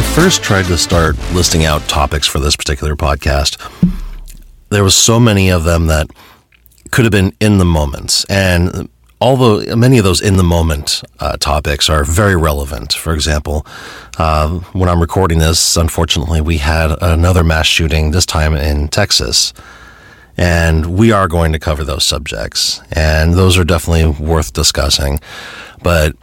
I first tried to start listing out topics for this particular podcast, there was so many of them that could have been in the moments. And although many of those in the moment uh, topics are very relevant, for example, uh, when I'm recording this, unfortunately, we had another mass shooting, this time in Texas. And we are going to cover those subjects. And those are definitely worth discussing. But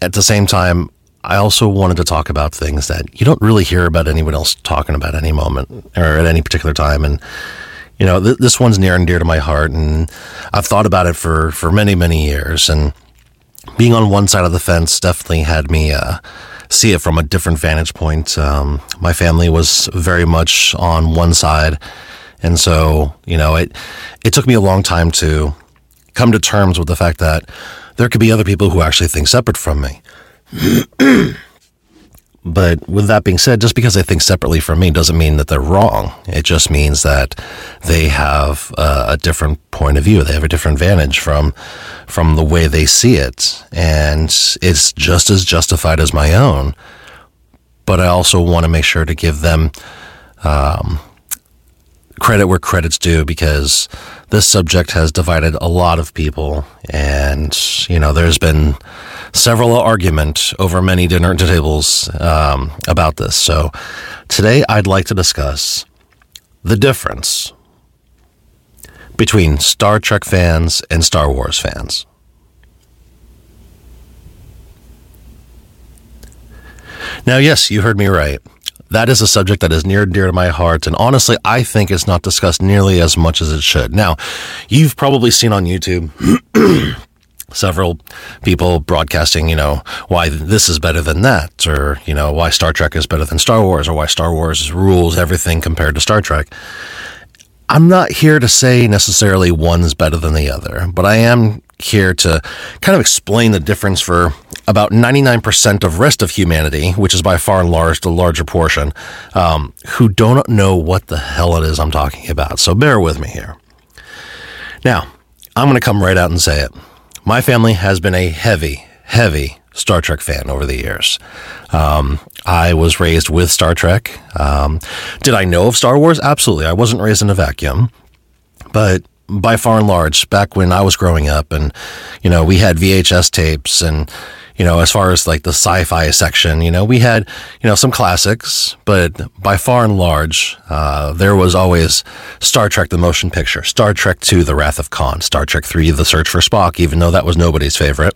at the same time, I also wanted to talk about things that you don't really hear about anyone else talking about any moment or at any particular time. And, you know, th- this one's near and dear to my heart. And I've thought about it for, for many, many years. And being on one side of the fence definitely had me uh, see it from a different vantage point. Um, my family was very much on one side. And so, you know, it, it took me a long time to come to terms with the fact that there could be other people who actually think separate from me. but with that being said, just because they think separately from me doesn't mean that they're wrong. It just means that they have uh, a different point of view. They have a different vantage from from the way they see it, and it's just as justified as my own. But I also want to make sure to give them um, credit where credit's due because this subject has divided a lot of people, and you know, there's been several argument over many dinner tables um, about this. So today, I'd like to discuss the difference between Star Trek fans and Star Wars fans. Now, yes, you heard me right that is a subject that is near and dear to my heart. And honestly, I think it's not discussed nearly as much as it should. Now, you've probably seen on YouTube several people broadcasting, you know, why this is better than that, or, you know, why Star Trek is better than Star Wars, or why Star Wars rules everything compared to Star Trek. I'm not here to say necessarily one's better than the other, but I am here to kind of explain the difference for about 99% of rest of humanity, which is by far and large the larger portion, um, who don't know what the hell it is I'm talking about. So bear with me here. Now, I'm going to come right out and say it. My family has been a heavy, heavy Star Trek fan over the years. Um, I was raised with Star Trek. Um, did I know of Star Wars? Absolutely. I wasn't raised in a vacuum. But by far and large, back when I was growing up, and you know, we had VHS tapes, and you know, as far as like the sci-fi section, you know, we had you know some classics, but by far and large, uh, there was always Star Trek: The Motion Picture, Star Trek II: The Wrath of Khan, Star Trek III: The Search for Spock, even though that was nobody's favorite,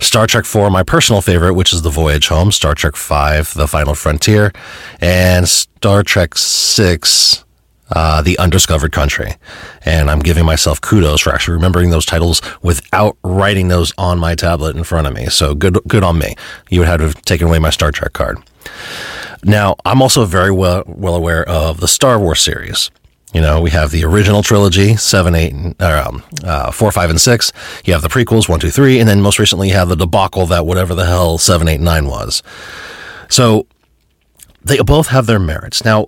Star Trek IV, my personal favorite, which is The Voyage Home, Star Trek V: The Final Frontier, and Star Trek VI uh, The Undiscovered Country. And I'm giving myself kudos for actually remembering those titles without writing those on my tablet in front of me. So good, good on me. You would have to have taken away my Star Trek card. Now, I'm also very well, well aware of the Star Wars series. You know, we have the original trilogy, seven, eight, um, uh, four, five, and six. You have the prequels, one, two, three, and then most recently you have the debacle that whatever the hell seven, eight, nine was. So they both have their merits. Now,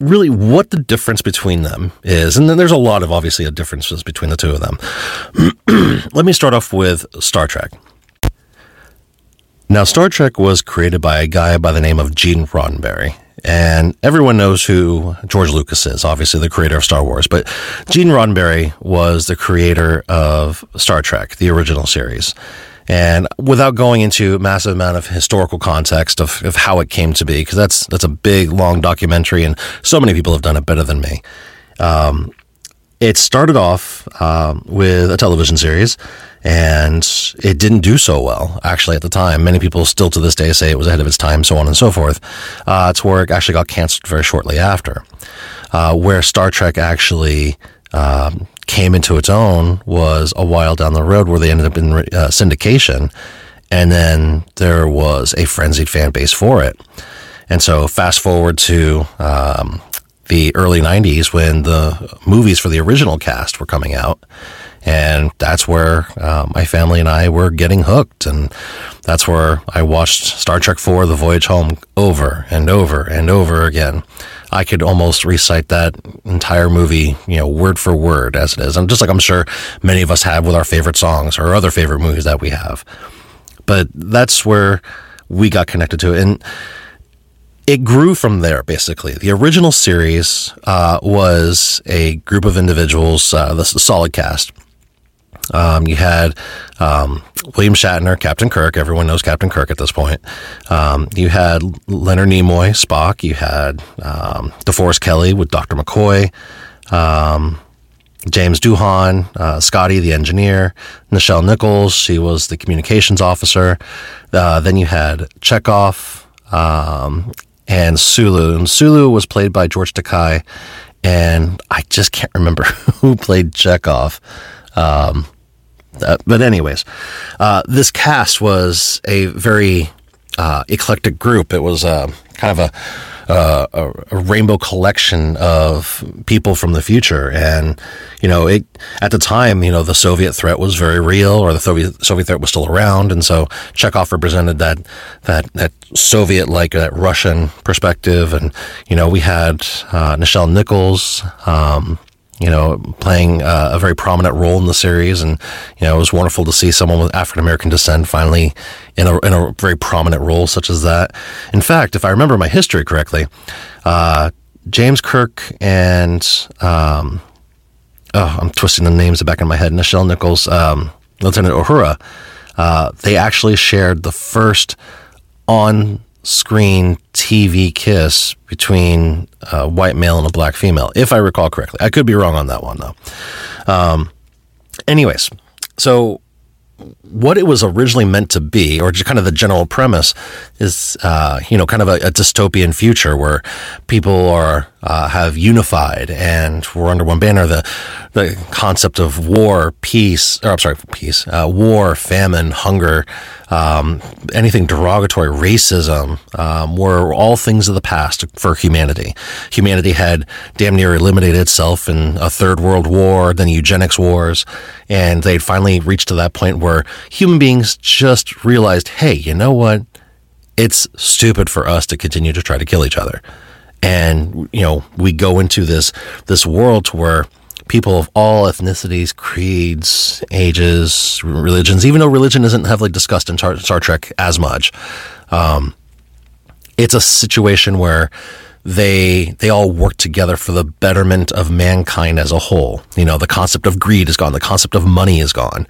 really what the difference between them is. And then there's a lot of obviously uh, differences between the two of them. Let me start off with Star Trek. Now, Star Trek was created by a guy by the name of Gene Roddenberry. And everyone knows who George Lucas is, obviously the creator of Star Wars. But Gene Roddenberry was the creator of Star Trek, the original series. And without going into a massive amount of historical context of, of how it came to be, because that's that's a big, long documentary, and so many people have done it better than me. Um, it started off um, with a television series, and it didn't do so well. Actually, at the time, many people still to this day say it was ahead of its time, so on and so forth. Uh, where it actually got canceled very shortly after. Uh, where Star Trek actually um, came into its own was a while down the road where they ended up in uh, syndication. And then there was a frenzied fan base for it. And so fast forward to um, the early 90s when the movies for the original cast were coming out. And that's where uh, my family and I were getting hooked. And that's where I watched Star Trek IV The Voyage Home over and over and over again. I could almost recite that entire movie, you know, word for word as it is. And just like I'm sure many of us have with our favorite songs or other favorite movies that we have. But that's where we got connected to it. And it grew from there, basically. The original series uh, was a group of individuals, uh, the solid cast. Um, you had um, William Shatner, Captain Kirk. Everyone knows Captain Kirk at this point. Um, you had Leonard Nimoy, Spock. You had um, DeForest Kelley with Dr. McCoy. Um, James Doohan, uh, Scotty, the engineer, Nichelle Nichols, she was the communications officer. Uh, then you had Chekov um, and Sulu. And Sulu was played by George Takei, and I just can't remember who played Chekov. Um, uh, but anyways, uh, this cast was a very uh, eclectic group. It was uh, kind of a uh, a, a, rainbow collection of people from the future. And, you know, it, at the time, you know, the Soviet threat was very real or the Soviet, Soviet threat was still around. And so Chekov represented that, that, that Soviet, like that Russian perspective. And, you know, we had, uh, Nichelle Nichols, um, you know, playing uh, a very prominent role in the series. And, you know, it was wonderful to see someone with African American descent finally in a, in a very prominent role such as that. In fact, if I remember my history correctly, uh, James Kirk and, um, oh, I'm twisting the names back in my head, Nichelle Nichols, um, Lieutenant Uhura, uh, they actually shared the first on screen TV kiss between a white male and a black female, if I recall correctly. I could be wrong on that one, though. Um, anyways, so what it was originally meant to be, or just kind of the general premise, is uh, you know kind of a, a, dystopian future where people are uh, have unified and we're under one banner. The the concept of war, peace, or I'm sorry, peace, uh, war, famine, hunger, um, anything derogatory, racism, um, were all things of the past for humanity. Humanity had damn near eliminated itself in a third world war, then eugenics wars, and they'd finally reached to that point where human beings just realized, hey, you know what? It's stupid for us to continue to try to kill each other. And, you know, we go into this, this world where people of all ethnicities, creeds, ages, religions, even though religion isn't heavily discussed in Star, Trek as much, um, it's a situation where they they all work together for the betterment of mankind as a whole. You know, the concept of greed is gone, the concept of money is gone,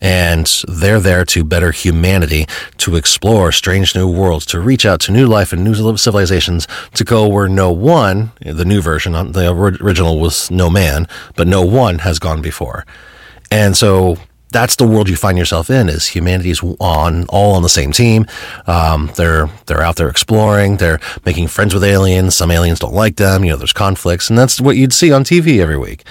and they're there to better humanity, to explore strange new worlds, to reach out to new life and new civilizations, to go where no one, the new version, the original was no man, but no one has gone before. And so that's the world you find yourself in is humanity's on all on the same team. Um, they're they're out there exploring. They're making friends with aliens. Some aliens don't like them. You know there's conflicts. And that's what you'd see on tv every week.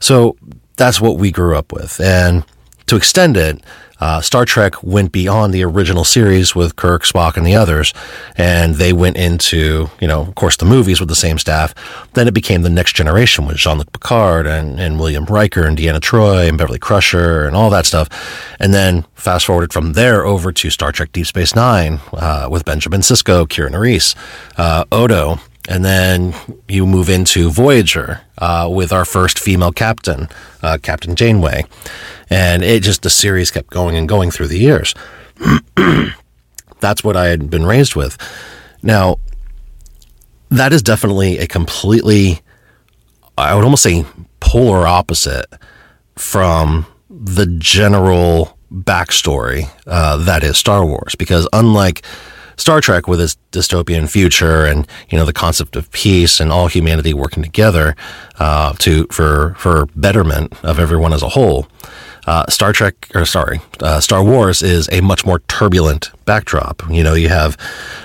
So that's what we grew up with. And to extend it uh, Star Trek went beyond the original series with Kirk, Spock, and the others, and they went into, you know, of course, the movies with the same staff. Then it became the next generation with Jean Luc Picard and, and William Riker and Deanna Troi and Beverly Crusher and all that stuff. And then fast forwarded from there over to Star Trek Deep Space Nine uh, with Benjamin Sisko, Kira Nerys, uh, Odo, and then you move into Voyager uh, with our first female captain, uh, Captain Janeway. And it just, the series kept going and going through the years. That's what I had been raised with. Now, that is definitely a completely, I would almost say, polar opposite from the general backstory uh, that is Star Wars. Because unlike Star Trek with its dystopian future and you know the concept of peace and all humanity working together uh, to for for betterment of everyone as a whole. Uh, Star Trek, or sorry, uh, Star Wars is a much more turbulent backdrop. You know, you have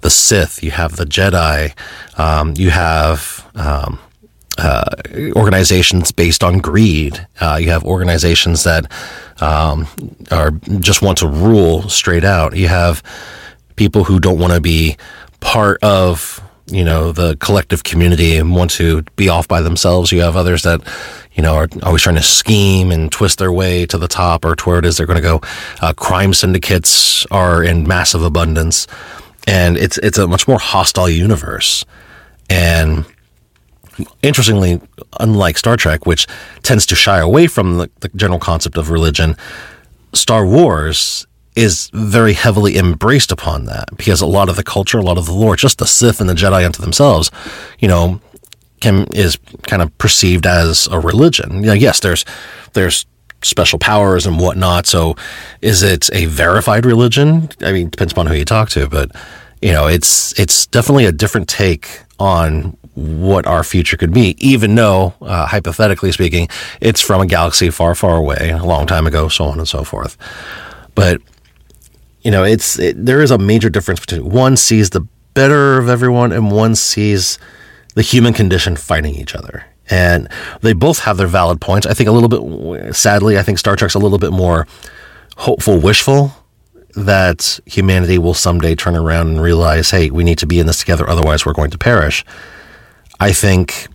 the Sith, you have the Jedi, um, you have um, uh, organizations based on greed. Uh, you have organizations that um, are just want to rule straight out. You have people who don't want to be part of you know the collective community and want to be off by themselves. You have others that you know are always trying to scheme and twist their way to the top or to where it is they're going to go. Uh, crime syndicates are in massive abundance, and it's it's a much more hostile universe. And interestingly, unlike Star Trek, which tends to shy away from the, the general concept of religion, Star Wars is very heavily embraced upon that because a lot of the culture, a lot of the lore, just the Sith and the Jedi unto themselves, you know, can is kind of perceived as a religion. Yeah, yes, there's there's special powers and whatnot. So, is it a verified religion? I mean, depends upon who you talk to, but you know, it's it's definitely a different take on what our future could be, even though, uh, hypothetically speaking, it's from a galaxy far, far away, a long time ago, so on and so forth. But you know, it's it, there is a major difference between one sees the better of everyone and one sees the human condition fighting each other. And they both have their valid points. I think a little bit, sadly, I think Star Trek's a little bit more hopeful, wishful that humanity will someday turn around and realize, hey, we need to be in this together, otherwise we're going to perish. I think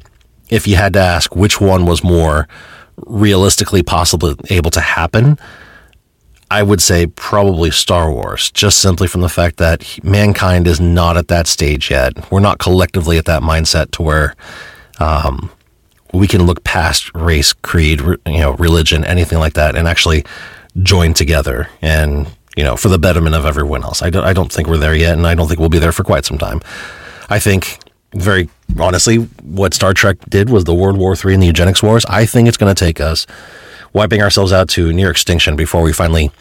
if you had to ask which one was more realistically possibly able to happen, I would say probably Star Wars, just simply from the fact that mankind is not at that stage yet. We're not collectively at that mindset to where um, we can look past race, creed, you know, religion, anything like that, and actually join together and you know, for the betterment of everyone else. I don't, I don't think we're there yet, and I don't think we'll be there for quite some time. I think, very honestly, what Star Trek did was the World War III and the eugenics wars. I think it's going to take us wiping ourselves out to near extinction before we finally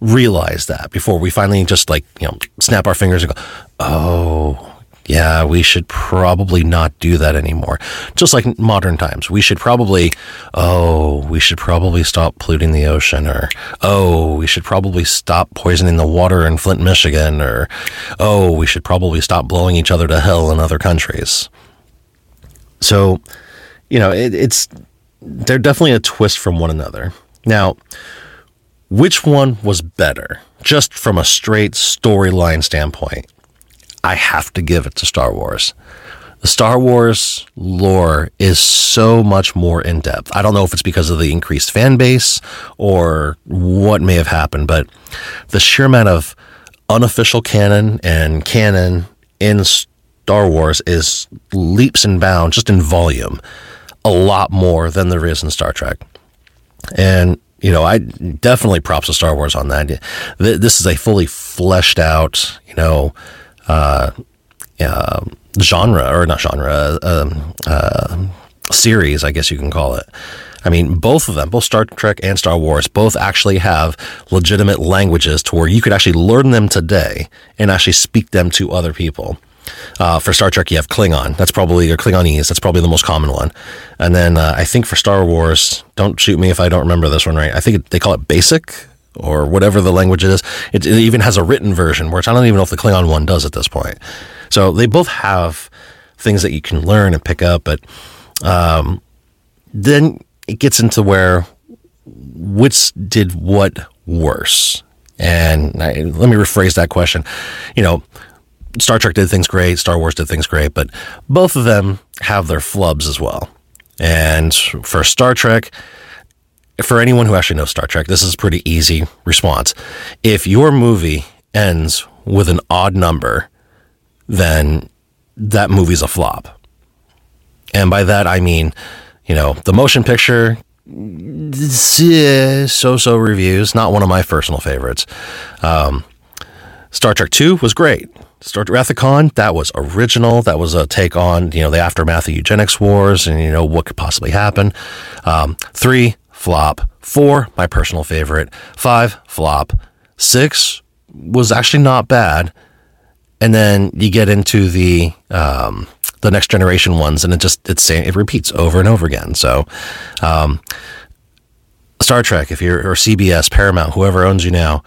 realize that, before we finally just like, you know, snap our fingers and go, oh, yeah, we should probably not do that anymore. Just like modern times, we should probably, oh, we should probably stop polluting the ocean, or oh, we should probably stop poisoning the water in Flint, Michigan, or oh, we should probably stop blowing each other to hell in other countries. So, you know, it, it's, they're definitely a twist from one another. Now, which one was better, just from a straight storyline standpoint? I have to give it to Star Wars. The Star Wars lore is so much more in depth. I don't know if it's because of the increased fan base or what may have happened, but the sheer amount of unofficial canon and canon in Star Wars is leaps and bounds just in volume a lot more than there is in Star Trek. And you know, I definitely props to Star Wars on that. This is a fully fleshed out, you know, uh, uh, genre or not genre um, uh, series, I guess you can call it. I mean, both of them, both Star Trek and Star Wars, both actually have legitimate languages to where you could actually learn them today and actually speak them to other people. Uh, for Star Trek, you have Klingon. That's probably, or Klingonese. That's probably the most common one. And then uh, I think for Star Wars, don't shoot me if I don't remember this one right. I think they call it Basic or whatever the language is. It, it, even has a written version, which I don't even know if the Klingon one does at this point. So they both have things that you can learn and pick up, but um, then it gets into where which did what worse. And I, let me rephrase that question. You know, Star Trek did things great, Star Wars did things great, but both of them have their flubs as well. And for Star Trek, for anyone who actually knows Star Trek, this is a pretty easy response. If your movie ends with an odd number, then that movie's a flop. And by that, I mean, you know, the motion picture, so so reviews, not one of my personal favorites. Um, Star Trek 2 was great. Star Trek Wrath of Khan, that was original. That was a take on, you know, the aftermath of eugenics wars and, you know, what could possibly happen. Um, three, flop. Four, my personal favorite. Five, flop. Six was actually not bad. And then you get into the um, the next generation ones, and it just it's saying it repeats over and over again. So, um, Star Trek, if you're or CBS, Paramount, whoever owns you now,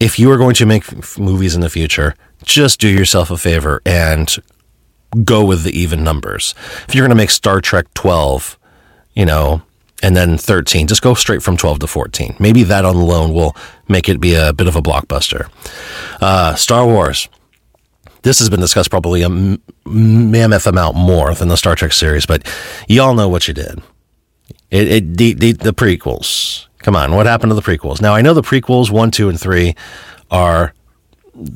if you are going to make f- movies in the future, just do yourself a favor and go with the even numbers. If you're going to make Star Trek 12, you know, and then 13. Just go straight from 12 to 14. Maybe that on alone will make it be a bit of a blockbuster. Uh, Star Wars. This has been discussed probably a mammoth amount more than the Star Trek series, but y'all know what you did. It, it the, the, the prequels. Come on, what happened to the prequels? Now I know the prequels one, two, and three are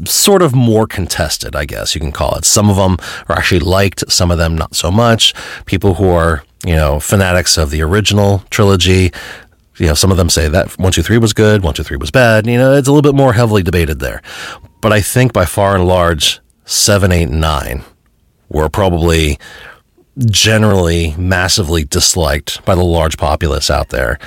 sort of more contested, I guess you can call it. Some of them are actually liked, some of them not so much. People who are you know, fanatics of the original trilogy, you know, some of them say that one, two, three was good, one, two, three was bad. You know, it's a little bit more heavily debated there. But I think by far and large, seven, eight, nine were probably generally massively disliked by the large populace out there.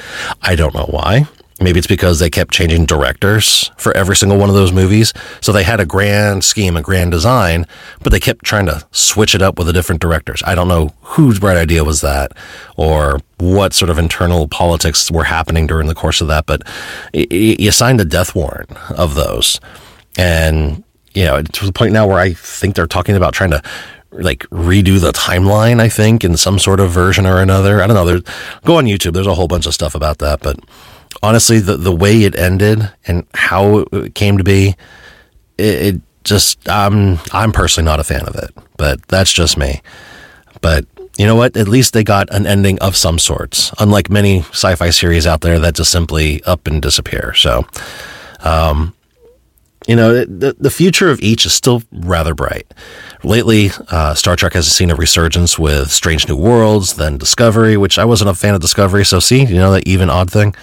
I don't know why. Maybe it's because they kept changing directors for every single one of those movies. So they had a grand scheme, a grand design, but they kept trying to switch it up with the different directors. I don't know whose bright idea was that or what sort of internal politics were happening during the course of that, but you signed a death warrant of those. And, you know, to the point now where I think they're talking about trying to like redo the timeline, I think, in some sort of version or another. I don't know. Go on YouTube. There's a whole bunch of stuff about that, but honestly, the the way it ended and how it came to be, it, it just I'm I'm personally not a fan of it, but that's just me. But you know what? At least they got an ending of some sorts, unlike many sci-fi series out there that just simply up and disappear. So, um, you know, the, the future of each is still rather bright. Lately, uh, Star Trek has seen a resurgence with Strange New Worlds, then Discovery, which I wasn't a fan of Discovery. So, see, you know, that even odd thing.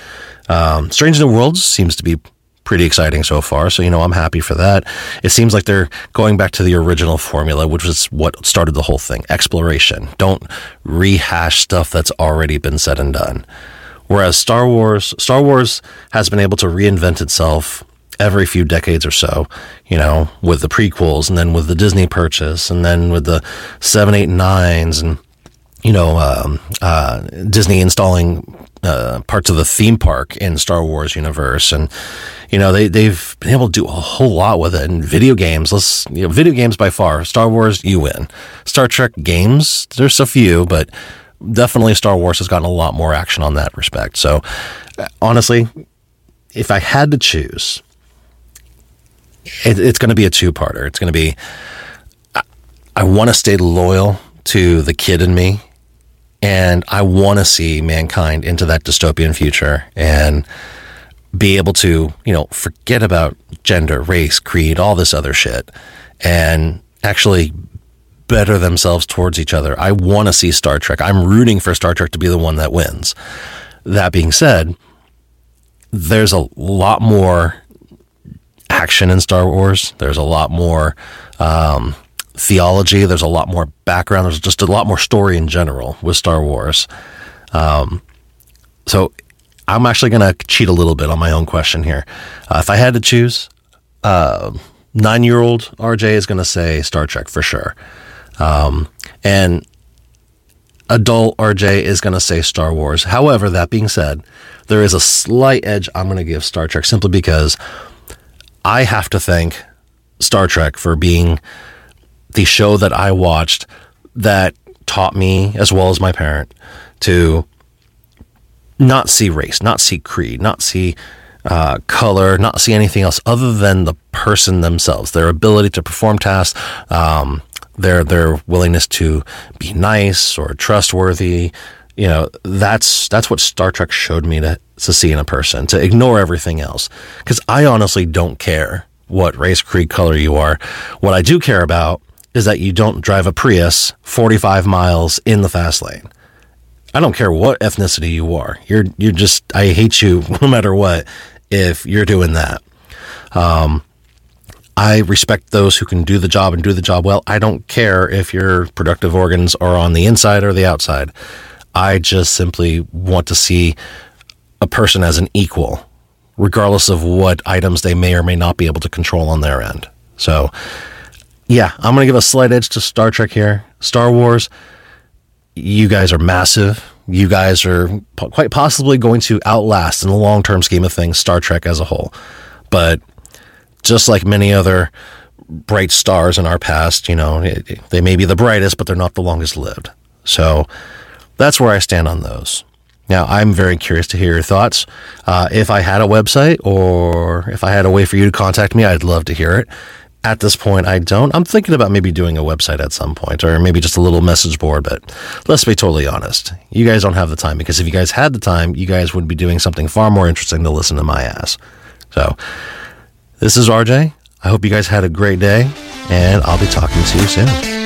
Um, Strange New Worlds seems to be pretty exciting so far. So, you know, I'm happy for that. It seems like they're going back to the original formula, which was what started the whole thing exploration. Don't rehash stuff that's already been said and done. Whereas Star Wars, Star Wars has been able to reinvent itself every few decades or so, you know, with the prequels and then with the Disney purchase and then with the seven, eight, nines and, you know, um, uh, Disney installing uh, parts of the theme park in Star Wars universe, and you know they they've been able to do a whole lot with it. And video games, let's you know, video games by far. Star Wars, you win. Star Trek games, there's a few, but definitely Star Wars has gotten a lot more action on that respect. So uh, honestly, if I had to choose, it, it's going to be a two-parter. It's going to be I, I want to stay loyal to the kid in me and I want to see mankind into that dystopian future and be able to, you know, forget about gender, race, creed, all this other shit and actually better themselves towards each other. I want to see Star Trek. I'm rooting for Star Trek to be the one that wins. That being said, there's a lot more action in Star Wars. There's a lot more um, theology. There's a lot more background. There's just a lot more story in general with Star Wars. Um, so I'm actually going to cheat a little bit on my own question here. Uh, if I had to choose, uh, nine year old RJ is going to say Star Trek for sure. Um, and adult RJ is going to say Star Wars. However, that being said, there is a slight edge I'm going to give Star Trek simply because I have to thank Star Trek for being the show that I watched that taught me, as well as my parent, to not see race, not see creed, not see uh, color, not see anything else other than the person themselves, their ability to perform tasks, um, their their willingness to be nice or trustworthy. You know, that's that's what Star Trek showed me to to see in a person, to ignore everything else. Because I honestly don't care what race, creed, color you are. What I do care about is that you don't drive a Prius 45 miles in the fast lane. I don't care what ethnicity you are. You're you're just I hate you no matter what if you're doing that. Um, I respect those who can do the job and do the job well. I don't care if your productive organs are on the inside or the outside. I just simply want to see a person as an equal, regardless of what items they may or may not be able to control on their end. So yeah, I'm going to give a slight edge to Star Trek here. Star Wars, you guys are massive. You guys are quite possibly going to outlast, in the long term scheme of things, Star Trek as a whole. But just like many other bright stars in our past, you know, it, they may be the brightest, but they're not the longest lived. So that's where I stand on those. Now, I'm very curious to hear your thoughts. Uh, if I had a website or if I had a way for you to contact me, I'd love to hear it at this point, I don't. I'm thinking about maybe doing a website at some point or maybe just a little message board, but let's be totally honest. You guys don't have the time because if you guys had the time, you guys would be doing something far more interesting to listen to my ass. So, this is RJ. I hope you guys had a great day, and I'll be talking to you soon.